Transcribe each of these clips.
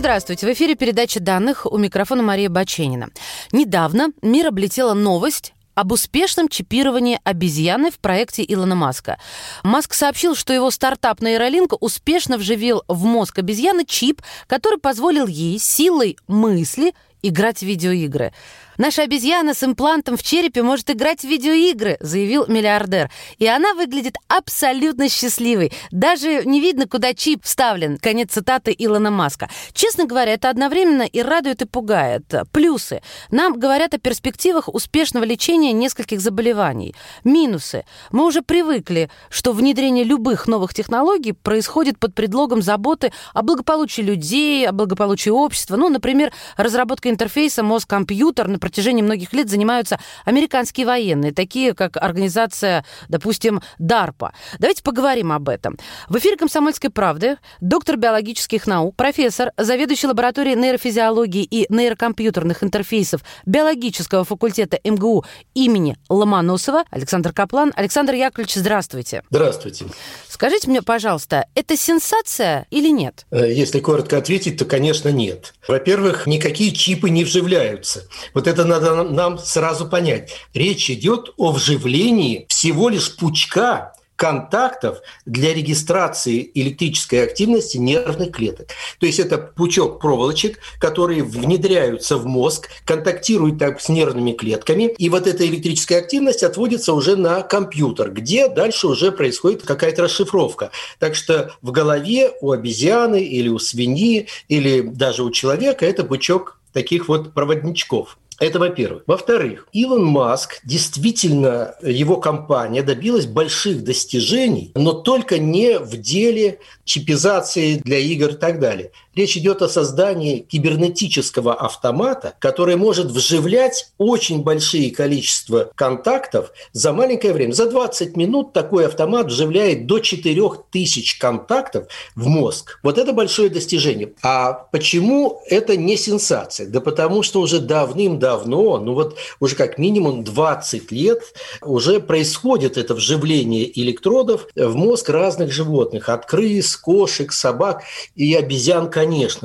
Здравствуйте. В эфире передача данных у микрофона Мария Баченина. Недавно мир облетела новость об успешном чипировании обезьяны в проекте Илона Маска. Маск сообщил, что его стартап нейролинк успешно вживил в мозг обезьяны чип, который позволил ей силой мысли играть в видеоигры. Наша обезьяна с имплантом в черепе может играть в видеоигры, заявил миллиардер. И она выглядит абсолютно счастливой. Даже не видно, куда чип вставлен. Конец цитаты Илона Маска. Честно говоря, это одновременно и радует, и пугает. Плюсы. Нам говорят о перспективах успешного лечения нескольких заболеваний. Минусы. Мы уже привыкли, что внедрение любых новых технологий происходит под предлогом заботы о благополучии людей, о благополучии общества. Ну, например, разработка интерфейса мозг-компьютер на протяжении многих лет занимаются американские военные, такие как организация, допустим, DARPA. Давайте поговорим об этом. В эфире «Комсомольской правды» доктор биологических наук, профессор, заведующий лабораторией нейрофизиологии и нейрокомпьютерных интерфейсов биологического факультета МГУ имени Ломоносова Александр Каплан. Александр Яковлевич, здравствуйте. Здравствуйте. Скажите мне, пожалуйста, это сенсация или нет? Э, если коротко ответить, то, конечно, нет. Во-первых, никакие чипы не вживляются. Вот это надо нам сразу понять. Речь идет о вживлении всего лишь пучка контактов для регистрации электрической активности нервных клеток. То есть это пучок проволочек, которые внедряются в мозг, контактируют так с нервными клетками, и вот эта электрическая активность отводится уже на компьютер, где дальше уже происходит какая-то расшифровка. Так что в голове у обезьяны или у свиньи или даже у человека это пучок таких вот проводничков. Это во-первых. Во-вторых, Илон Маск, действительно, его компания добилась больших достижений, но только не в деле чипизации для игр и так далее. Речь идет о создании кибернетического автомата, который может вживлять очень большие количества контактов за маленькое время. За 20 минут такой автомат вживляет до 4000 контактов в мозг. Вот это большое достижение. А почему это не сенсация? Да потому что уже давным-давно, ну вот уже как минимум 20 лет уже происходит это вживление электродов в мозг разных животных. От крыс, кошек, собак и обезьян, конечно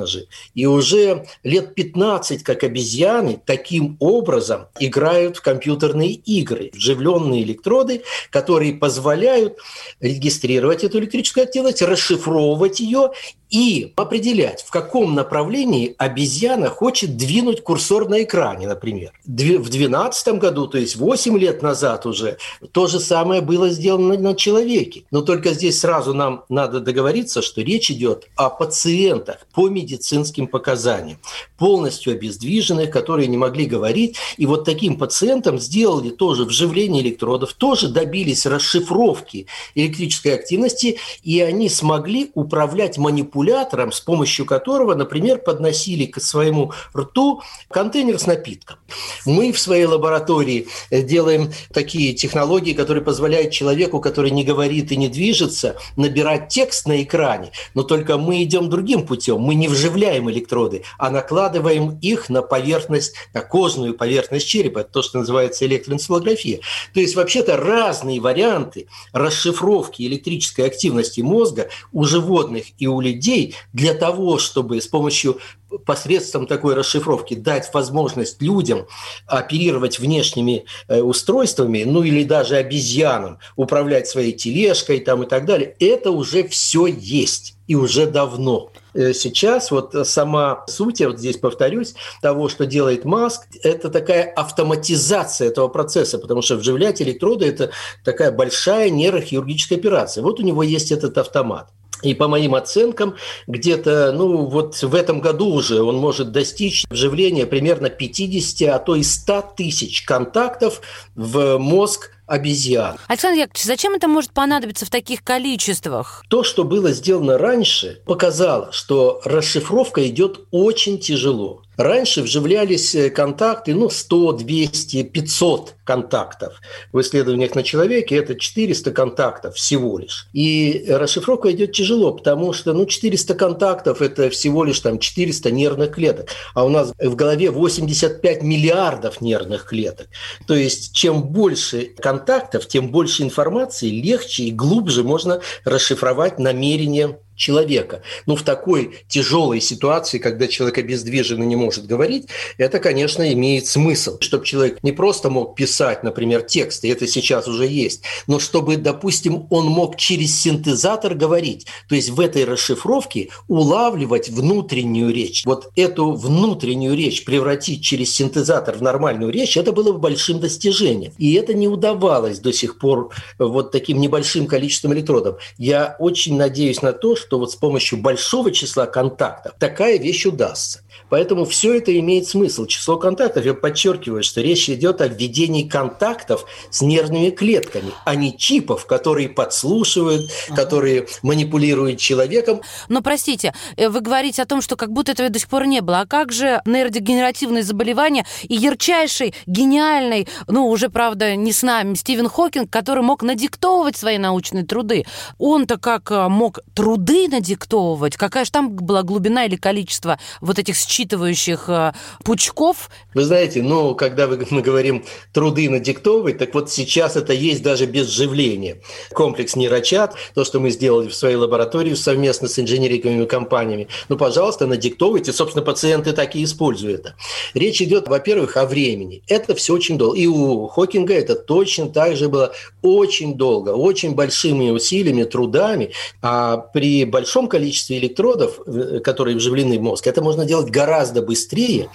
же. И уже лет 15, как обезьяны, таким образом играют в компьютерные игры. Вживленные электроды, которые позволяют регистрировать эту электрическую активность, расшифровывать ее и определять, в каком направлении обезьяна хочет двинуть курсор на экране, например. В 2012 году, то есть 8 лет назад уже, то же самое было сделано на человеке. Но только здесь сразу нам надо договориться, что речь идет о пациентах по медицинским показаниям, полностью обездвиженных, которые не могли говорить. И вот таким пациентам сделали тоже вживление электродов, тоже добились расшифровки электрической активности, и они смогли управлять манипуляцией манипулятором, с помощью которого, например, подносили к своему рту контейнер с напитком. Мы в своей лаборатории э, делаем такие технологии, которые позволяют человеку, который не говорит и не движется, набирать текст на экране, но только мы идем другим путем. Мы не вживляем электроды, а накладываем их на поверхность, на кожную поверхность черепа. Это то, что называется электроэнцефалография. То есть вообще-то разные варианты расшифровки электрической активности мозга у животных и у людей людей для того, чтобы с помощью посредством такой расшифровки дать возможность людям оперировать внешними э, устройствами, ну или даже обезьянам управлять своей тележкой там и так далее, это уже все есть и уже давно. Э, сейчас вот сама суть, я вот здесь повторюсь, того, что делает Маск, это такая автоматизация этого процесса, потому что вживлять электроды – это такая большая нейрохирургическая операция. Вот у него есть этот автомат. И по моим оценкам, где-то, ну, вот в этом году уже он может достичь вживления примерно 50, а то и 100 тысяч контактов в мозг обезьян. Александр Яковлевич, зачем это может понадобиться в таких количествах? То, что было сделано раньше, показало, что расшифровка идет очень тяжело. Раньше вживлялись э, контакты, ну, 100, 200, 500 контактов. В исследованиях на человеке это 400 контактов всего лишь. И расшифровка идет тяжело, потому что, ну, 400 контактов – это всего лишь там 400 нервных клеток. А у нас в голове 85 миллиардов нервных клеток. То есть, чем больше контактов, тем больше информации, легче и глубже можно расшифровать намерения человека. Ну, в такой тяжелой ситуации, когда человек обездвижен и не может говорить, это, конечно, имеет смысл. Чтобы человек не просто мог писать, например, тексты, это сейчас уже есть, но чтобы, допустим, он мог через синтезатор говорить. То есть в этой расшифровке улавливать внутреннюю речь. Вот эту внутреннюю речь превратить через синтезатор в нормальную речь, это было бы большим достижением. И это не удавалось до сих пор вот таким небольшим количеством электродов. Я очень надеюсь на то, что вот с помощью большого числа контактов такая вещь удастся. Поэтому все это имеет смысл. Число контактов, я подчеркиваю, что речь идет о введении контактов с нервными клетками, а не чипов, которые подслушивают, которые манипулируют человеком. Но, простите, э, вы говорите о том, что как будто этого до сих пор не было. А как же нейродегенеративные заболевания и ярчайший, гениальный, ну, уже, правда, не с нами, Стивен Хокинг, который мог надиктовывать свои научные труды. Он-то как э, мог труды надиктовывать? Какая же там была глубина или количество вот этих считывающих э, пучков. Вы знаете, ну, когда мы говорим труды надиктовывать, так вот сейчас это есть даже без вживления. Комплекс нейрочат, то, что мы сделали в своей лаборатории совместно с инженерными компаниями, ну, пожалуйста, надиктовывайте. Собственно, пациенты так и используют это. Речь идет, во-первых, о времени. Это все очень долго. И у Хокинга это точно так же было очень долго, очень большими усилиями, трудами. А при большом количестве электродов, э, которые вживлены в мозг, это можно делать гораздо быстрее.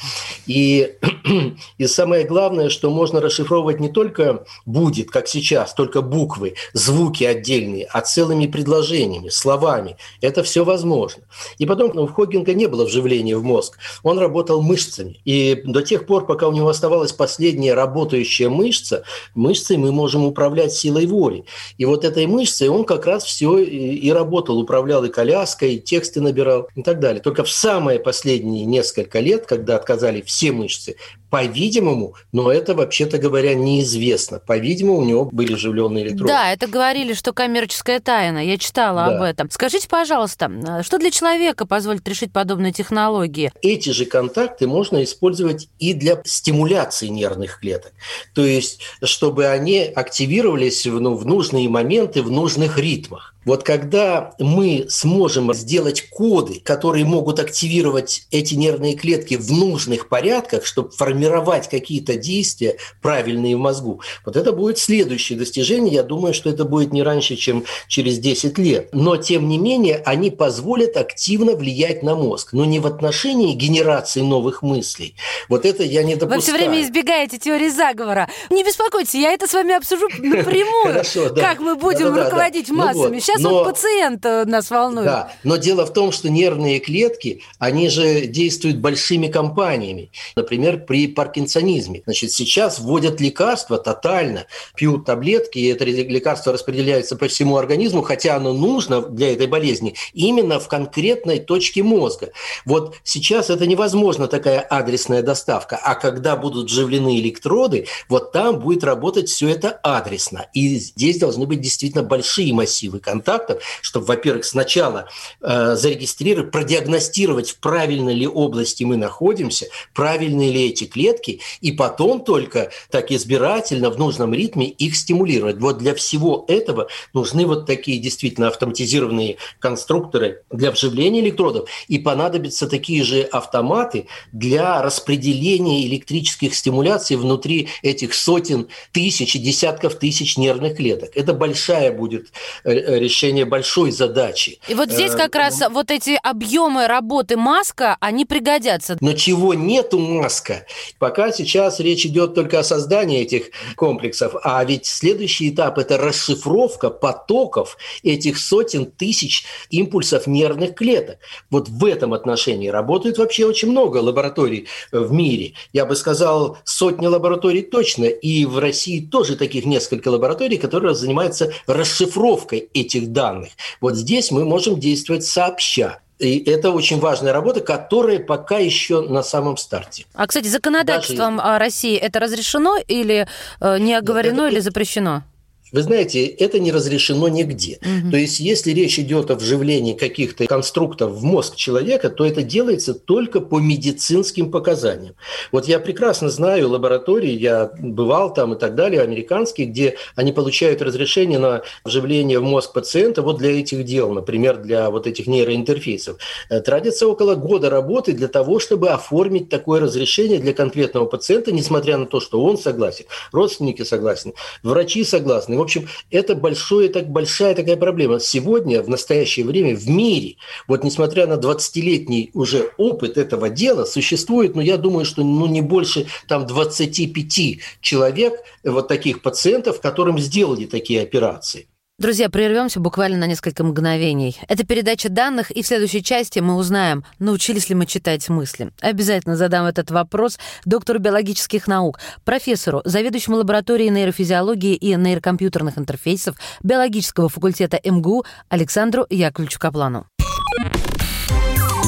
И, и самое главное, что можно расшифровывать не только будет, как сейчас, только буквы, звуки отдельные, а целыми предложениями, словами. Это все возможно. И потом ну, у Хогинга не было вживления в мозг. Он работал мышцами. И до тех пор, пока у него оставалась последняя работающая мышца, мышцей мы можем управлять силой воли. И вот этой мышцей он как раз все и работал, управлял и коляской, и тексты набирал и так далее. Только в самые последние несколько лет, когда отказали все мышцы, по-видимому, но это, вообще-то говоря, неизвестно. По-видимому, у него были вживленные электроды. Да, это говорили, что коммерческая тайна. Я читала да. об этом. Скажите, пожалуйста, что для человека позволит решить подобные технологии? Эти же контакты можно использовать и для стимуляции нервных клеток. То есть, чтобы они активировались ну, в нужные моменты, в нужных ритмах. Вот когда мы сможем сделать коды, которые могут активировать эти нервные клетки в нужных порядках, чтобы формировать какие-то действия правильные в мозгу, вот это будет следующее достижение. Я думаю, что это будет не раньше, чем через 10 лет. Но, тем не менее, они позволят активно влиять на мозг. Но не в отношении генерации новых мыслей. Вот это я не допускаю. Вы все время избегаете теории заговора. Не беспокойтесь, я это с вами обсужу напрямую. Как мы будем руководить ну массами сейчас но, вот пациент нас волнует. Да, но дело в том, что нервные клетки, они же действуют большими компаниями. Например, при паркинсонизме. Значит, сейчас вводят лекарства тотально, пьют таблетки, и это лекарство распределяется по всему организму, хотя оно нужно для этой болезни именно в конкретной точке мозга. Вот сейчас это невозможно, такая адресная доставка. А когда будут вживлены электроды, вот там будет работать все это адресно. И здесь должны быть действительно большие массивы контактов контактов, чтобы, во-первых, сначала э, зарегистрировать, продиагностировать, в правильной ли области мы находимся, правильные ли эти клетки, и потом только так избирательно, в нужном ритме их стимулировать. Вот для всего этого нужны вот такие действительно автоматизированные конструкторы для вживления электродов, и понадобятся такие же автоматы для распределения электрических стимуляций внутри этих сотен тысяч и десятков тысяч нервных клеток. Это большая будет э, решение решение большой задачи. И вот здесь как раз ну, вот эти объемы работы Маска, они пригодятся. Но чего нету Маска? Пока сейчас речь идет только о создании этих комплексов, а ведь следующий этап – это расшифровка потоков этих сотен тысяч импульсов нервных клеток. Вот в этом отношении работает вообще очень много лабораторий в мире. Я бы сказал, сотни лабораторий точно. И в России тоже таких несколько лабораторий, которые занимаются расшифровкой этих данных. Вот здесь мы можем действовать сообща И это очень важная работа, которая пока еще на самом старте. А, кстати, законодательством Даже... России это разрешено или э, не оговорено это... или запрещено? Вы знаете, это не разрешено нигде. Угу. То есть, если речь идет о вживлении каких-то конструктов в мозг человека, то это делается только по медицинским показаниям. Вот я прекрасно знаю лаборатории, я бывал там и так далее, американские, где они получают разрешение на вживление в мозг пациента вот для этих дел, например, для вот этих нейроинтерфейсов. Э, тратится около года работы для того, чтобы оформить такое разрешение для конкретного пациента, несмотря на то, что он согласен, родственники согласны, врачи согласны в общем, это большое, так, большая такая проблема. Сегодня, в настоящее время, в мире, вот несмотря на 20-летний уже опыт этого дела, существует, ну, я думаю, что ну, не больше там 25 человек, вот таких пациентов, которым сделали такие операции. Друзья, прервемся буквально на несколько мгновений. Это передача данных, и в следующей части мы узнаем, научились ли мы читать мысли. Обязательно задам этот вопрос доктору биологических наук, профессору, заведующему лабораторией нейрофизиологии и нейрокомпьютерных интерфейсов биологического факультета МГУ Александру Яковлевичу Каплану.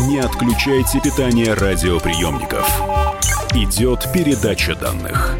Не отключайте питание радиоприемников. Идет передача данных.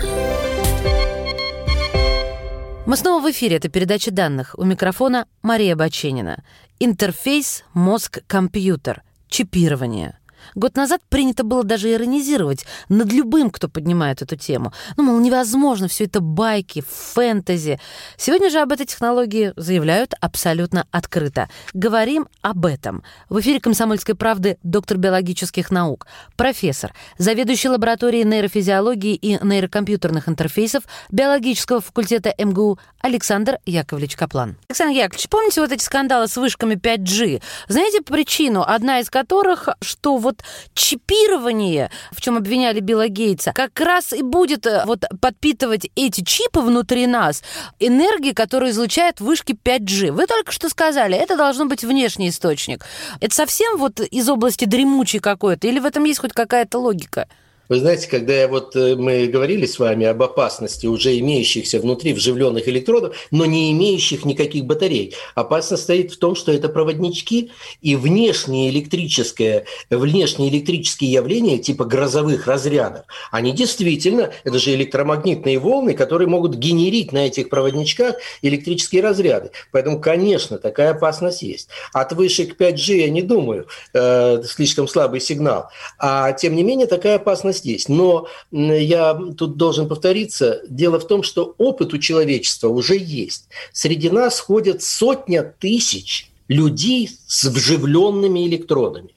Мы снова в эфире. Это передача данных. У микрофона Мария Баченина. Интерфейс мозг-компьютер. Чипирование. Год назад принято было даже иронизировать над любым, кто поднимает эту тему. Ну, мол, невозможно, все это байки, фэнтези. Сегодня же об этой технологии заявляют абсолютно открыто. Говорим об этом. В эфире «Комсомольской правды» доктор биологических наук, профессор, заведующий лабораторией нейрофизиологии и нейрокомпьютерных интерфейсов биологического факультета МГУ Александр Яковлевич Каплан. Александр Яковлевич, помните вот эти скандалы с вышками 5G? Знаете причину, одна из которых, что вот чипирование, в чем обвиняли Билла Гейтса, как раз и будет э, вот подпитывать эти чипы внутри нас энергии, которую излучает вышки 5G. Вы только что сказали, это должно быть внешний источник. Это совсем вот из области дремучей какой-то, или в этом есть хоть какая-то логика? Вы знаете, когда я вот э, мы говорили с вами об опасности уже имеющихся внутри вживленных электродов, но не имеющих никаких батарей, опасность стоит в том, что это проводнички и внешние электрические, внешние электрические явления типа грозовых разрядов, они действительно, это же электромагнитные волны, которые могут генерить на этих проводничках электрические разряды. Поэтому, конечно, такая опасность есть. От вышек 5G я не думаю, э, слишком слабый сигнал. А тем не менее, такая опасность здесь. Но я тут должен повториться. Дело в том, что опыт у человечества уже есть. Среди нас ходят сотня тысяч людей с вживленными электродами.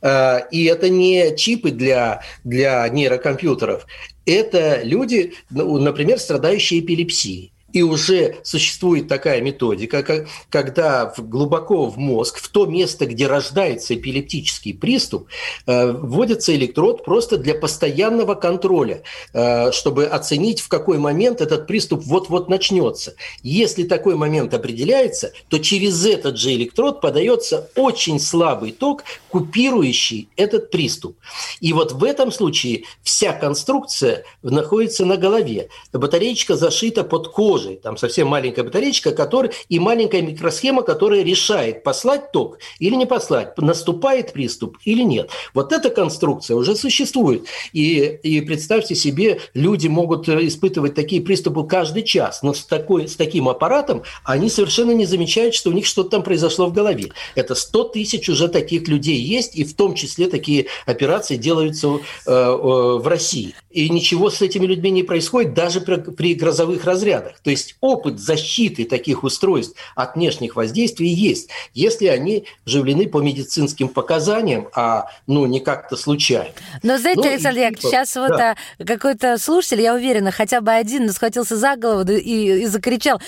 А, и это не чипы для, для нейрокомпьютеров. Это люди, ну, например, страдающие эпилепсией. И уже существует такая методика, когда глубоко в мозг, в то место, где рождается эпилептический приступ, э, вводится электрод просто для постоянного контроля, э, чтобы оценить, в какой момент этот приступ вот-вот начнется. Если такой момент определяется, то через этот же электрод подается очень слабый ток, купирующий этот приступ. И вот в этом случае вся конструкция находится на голове. Батареечка зашита под кожу похожий. Там совсем маленькая батареечка, которая, и маленькая микросхема, которая решает, послать ток или не послать, наступает приступ или нет. Вот эта конструкция уже существует. И, и представьте себе, люди могут испытывать такие приступы каждый час, но с, такой, с таким аппаратом они совершенно не замечают, что у них что-то там произошло в голове. Это 100 тысяч уже таких людей есть, и в том числе такие операции делаются э, э, в России. И ничего с этими людьми не происходит даже при, при грозовых разрядах. То есть опыт защиты таких устройств от внешних воздействий есть, если они вживлены по медицинским показаниям, а ну не как-то случайно. Но знаете, Ну, Александр и- Яковлевич, сейчас вот да. а, какой-то слушатель, я уверена, хотя бы один схватился за голову и, и закричал,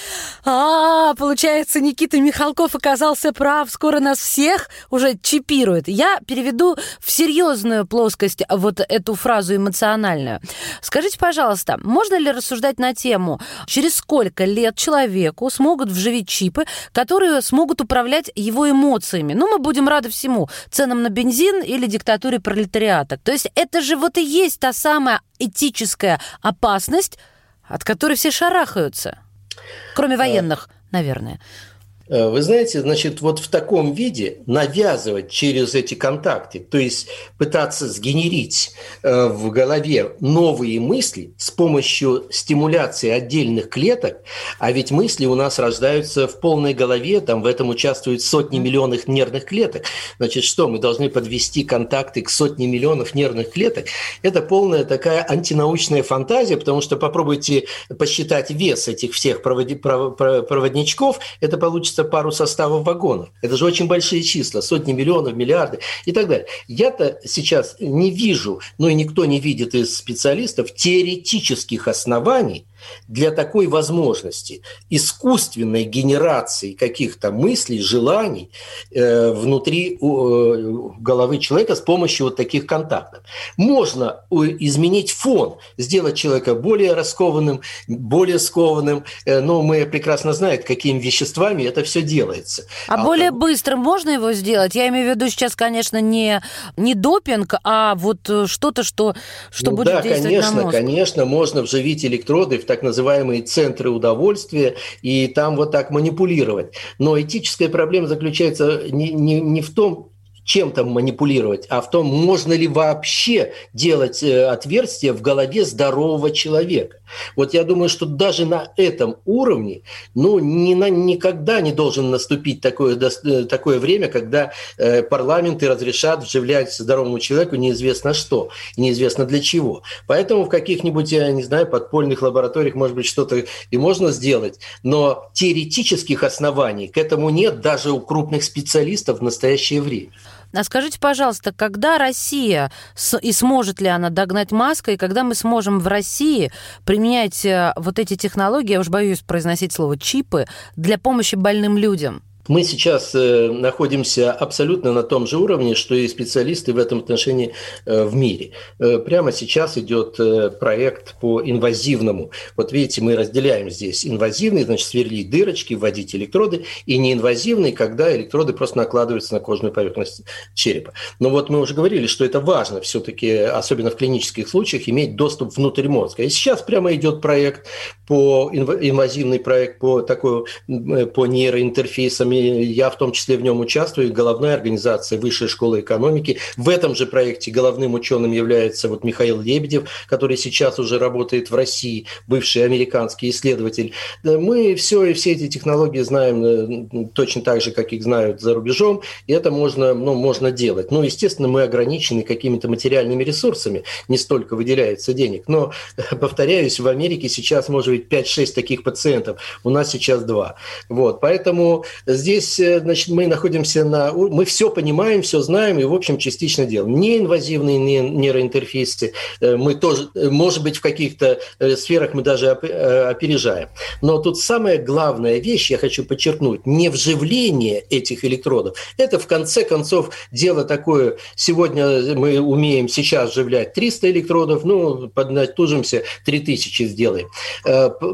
а, получается, Никита Михалков оказался прав, скоро нас всех уже чипируют. Я переведу в серьезную плоскость вот эту фразу эмоциональную. Скажите, пожалуйста, можно ли рассуждать на тему, через сколько лет человеку смогут вживить чипы, которые смогут управлять его эмоциями? Ну, мы будем рады всему, ценам на бензин или диктатуре пролетариата. То есть это же вот и есть та самая этическая опасность, от которой все шарахаются. Кроме военных, наверное. Э, Вы знаете, значит, вот в таком виде навязывать через эти контакты, то есть пытаться сгенерить э, в голове новые мысли с помощью стимуляции отдельных клеток, а ведь мысли у нас рождаются в полной голове, там в этом участвуют сотни миллионов нервных клеток. Значит, что, мы должны подвести контакты к сотне миллионов нервных клеток? Это полная такая антинаучная фантазия, потому что попробуйте посчитать вес этих всех проводничков, это получится пару составов вагонов. Это же очень большие числа, сотни миллионов, миллиарды и так далее. Я-то сейчас не вижу, ну и никто не видит из специалистов, теоретических оснований для такой возможности искусственной генерации каких-то мыслей, желаний э, внутри э, головы человека с помощью вот таких контактов. Можно э, изменить фон, сделать человека более раскованным, более скованным, э, но мы прекрасно знаем, какими веществами это все делается. А более быстрым можно его сделать? Я имею в виду сейчас, конечно, не, не допинг, а вот э, что-то, что, что Ну будет да, действовать конечно, на мозг. конечно, можно вживить электроды в так называемые центры удовольствия и там вот так манипулировать. Но этическая проблема заключается не, не, не в том, чем там манипулировать, а в том, можно ли вообще делать э, отверстие в голове здорового человека. Вот я думаю, что даже на этом уровне, ну, ни на, никогда не должен наступить такое, э, такое время, когда э, парламенты разрешат вживлять здоровому человеку неизвестно что, неизвестно для чего. Поэтому в каких-нибудь, я не знаю, подпольных лабораториях, может быть, что-то и можно сделать, но теоретических оснований к этому нет даже у крупных специалистов в настоящее время. А скажите, пожалуйста, когда Россия и сможет ли она догнать Маска, и когда мы сможем в России применять э, вот эти технологии, я уж боюсь произносить слово чипы, для помощи больным людям? Мы сейчас э, находимся абсолютно на том же уровне, что и специалисты в этом отношении э, в мире. Э, прямо сейчас идет проект по инвазивному. Вот видите, мы разделяем здесь инвазивный, значит, сверлить дырочки, вводить электроды, и неинвазивный, когда электроды просто накладываются на кожную поверхность черепа. Но вот мы уже говорили, что это важно все-таки, особенно в клинических случаях, иметь доступ внутрь мозга. И сейчас прямо идет проект по инв- инвазивный проект по такой по нейроинтерфейсам. Я в том числе в нем участвую. Головная организация Высшая школа экономики. В этом же проекте головным ученым является вот Михаил Лебедев, который сейчас уже работает в России, бывший американский исследователь. Мы все и все эти технологии знаем э, точно так же, как их знают за рубежом, и это можно, ну, можно делать. Ну, естественно, мы ограничены какими-то материальными ресурсами, не столько выделяется денег. Но, повторяюсь, в Америке сейчас может быть 5-6 таких пациентов, у нас сейчас 2. Вот, поэтому э, значит, мы находимся на... Мы все понимаем, все знаем и, в общем, частично делаем. Неинвазивные не- нейроинтерфейсы э, мы тоже, э, может быть, в каких-то сферах мы даже оп- опережаем. Но тут самая главная вещь, я хочу подчеркнуть, не вживление этих электродов. Это, в конце концов, дело такое. Сегодня мы умеем сейчас вживлять 300 электродов, ну, поднатужимся, 3000 сделаем.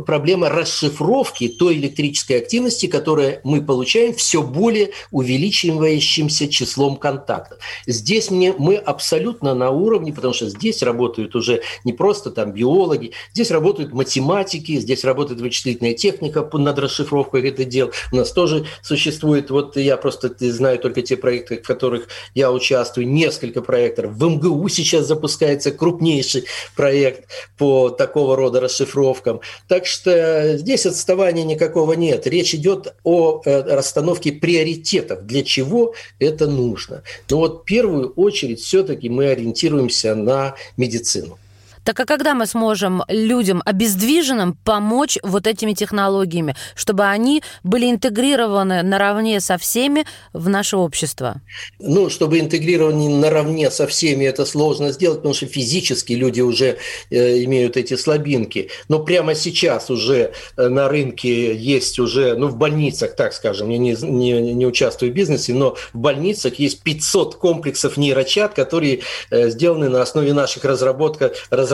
Проблема расшифровки той электрической активности, которую мы получаем получаем все более увеличивающимся числом контактов. Здесь мне, мы абсолютно на уровне, потому что здесь работают уже не просто там биологи, здесь работают математики, здесь работает вычислительная техника над расшифровкой это дел. У нас тоже существует, вот я просто знаю только те проекты, в которых я участвую, несколько проектов. В МГУ сейчас запускается крупнейший проект по такого рода расшифровкам. Так что здесь отставания никакого нет. Речь идет о расстановке приоритетов, для чего это нужно. Но вот в первую очередь все-таки мы ориентируемся на медицину. Так а когда мы сможем людям обездвиженным помочь вот этими технологиями, чтобы они были интегрированы наравне со всеми в наше общество? Ну, чтобы интегрированы наравне со всеми, это сложно сделать, потому что физически люди уже э, имеют эти слабинки. Но прямо сейчас уже э, на рынке есть уже, ну, в больницах, так скажем, я не, не, не участвую в бизнесе, но в больницах есть 500 комплексов нейрочат, которые э, сделаны на основе наших разработок, разработок,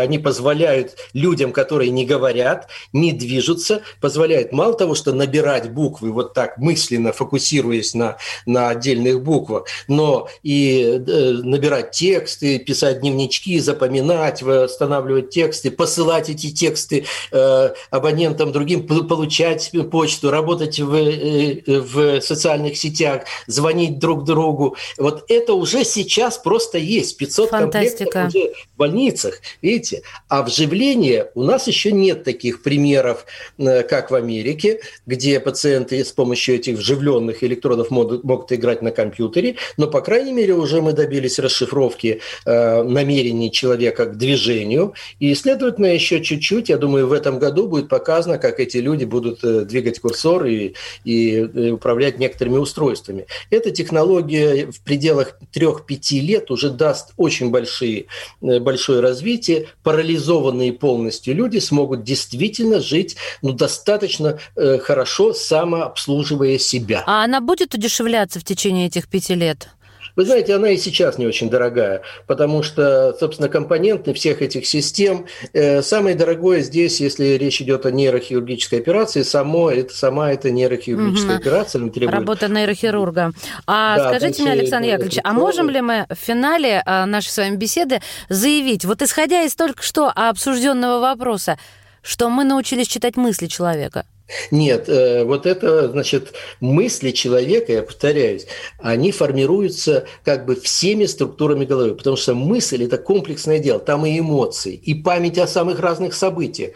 они позволяют людям, которые не говорят, не движутся, позволяют мало того, что набирать буквы вот так мысленно, фокусируясь на, на отдельных буквах, но и э, набирать тексты, писать дневнички, запоминать, восстанавливать тексты, посылать эти тексты э, абонентам другим, получать почту, работать в, э, в социальных сетях, звонить друг другу. Вот это уже сейчас просто есть. 500 Фантастика. комплектов уже больницах. Видите? А вживление у нас еще нет таких примеров, э, как в Америке, где пациенты с помощью этих вживленных электродов могут, могут играть на компьютере, но, по крайней мере, уже мы добились расшифровки э, намерений человека к движению, и, следовательно, еще чуть-чуть, я думаю, в этом году будет показано, как эти люди будут э, двигать курсор и, и, и управлять некоторыми устройствами. Эта технология в пределах 3-5 лет уже даст очень большие, э, большое развитие, парализованные полностью люди смогут действительно жить ну, достаточно э, хорошо, самообслуживая себя. А она будет удешевляться в течение этих пяти лет? Вы знаете, она и сейчас не очень дорогая, потому что, собственно, компоненты всех этих систем, э, самое дорогое здесь, если речь идет о нейрохирургической операции, само, это, сама эта нейрохирургическая угу. операция она требует... Работа нейрохирурга. А да, скажите мне, Александр Яковлевич, а можем ли мы в финале а, нашей с вами беседы заявить, вот исходя из только что обсужденного вопроса, что мы научились читать мысли человека? Нет, э, вот это, значит, мысли человека, я повторяюсь, они формируются как бы всеми структурами головы, потому что мысль – это комплексное дело, там и эмоции, и память о самых разных событиях,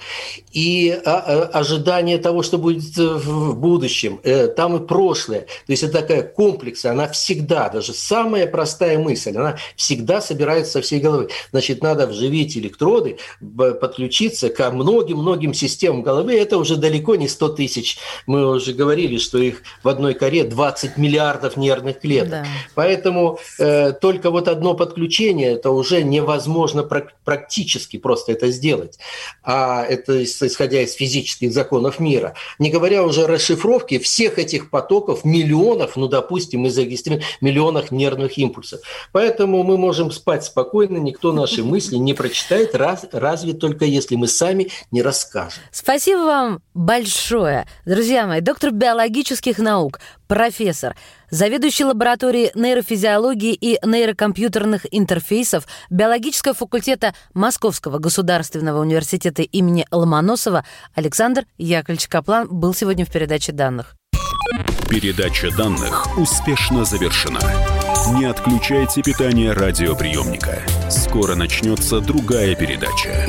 и ожидание того, что будет в будущем, э, там и прошлое. То есть это такая комплекс, она всегда, даже самая простая мысль, она всегда собирается со всей головы. Значит, надо вживить электроды, подключиться ко многим-многим системам головы, это уже далеко не 100 тысяч. Мы уже говорили, что их в одной коре 20 миллиардов нервных клеток. Да. Поэтому э, только вот одно подключение, это уже невозможно практически просто это сделать. А это исходя из физических законов мира. Не говоря уже о расшифровке всех этих потоков, миллионов, ну, допустим, мы зарегистрируем миллионах нервных импульсов. Поэтому мы можем спать спокойно, никто наши мысли не прочитает, раз, разве только если мы сами не расскажем. Спасибо вам большое большое. Друзья мои, доктор биологических наук, профессор, заведующий лабораторией нейрофизиологии и нейрокомпьютерных интерфейсов биологического факультета Московского государственного университета имени Ломоносова Александр Яковлевич Каплан был сегодня в передаче данных. Передача данных успешно завершена. Не отключайте питание радиоприемника. Скоро начнется другая передача.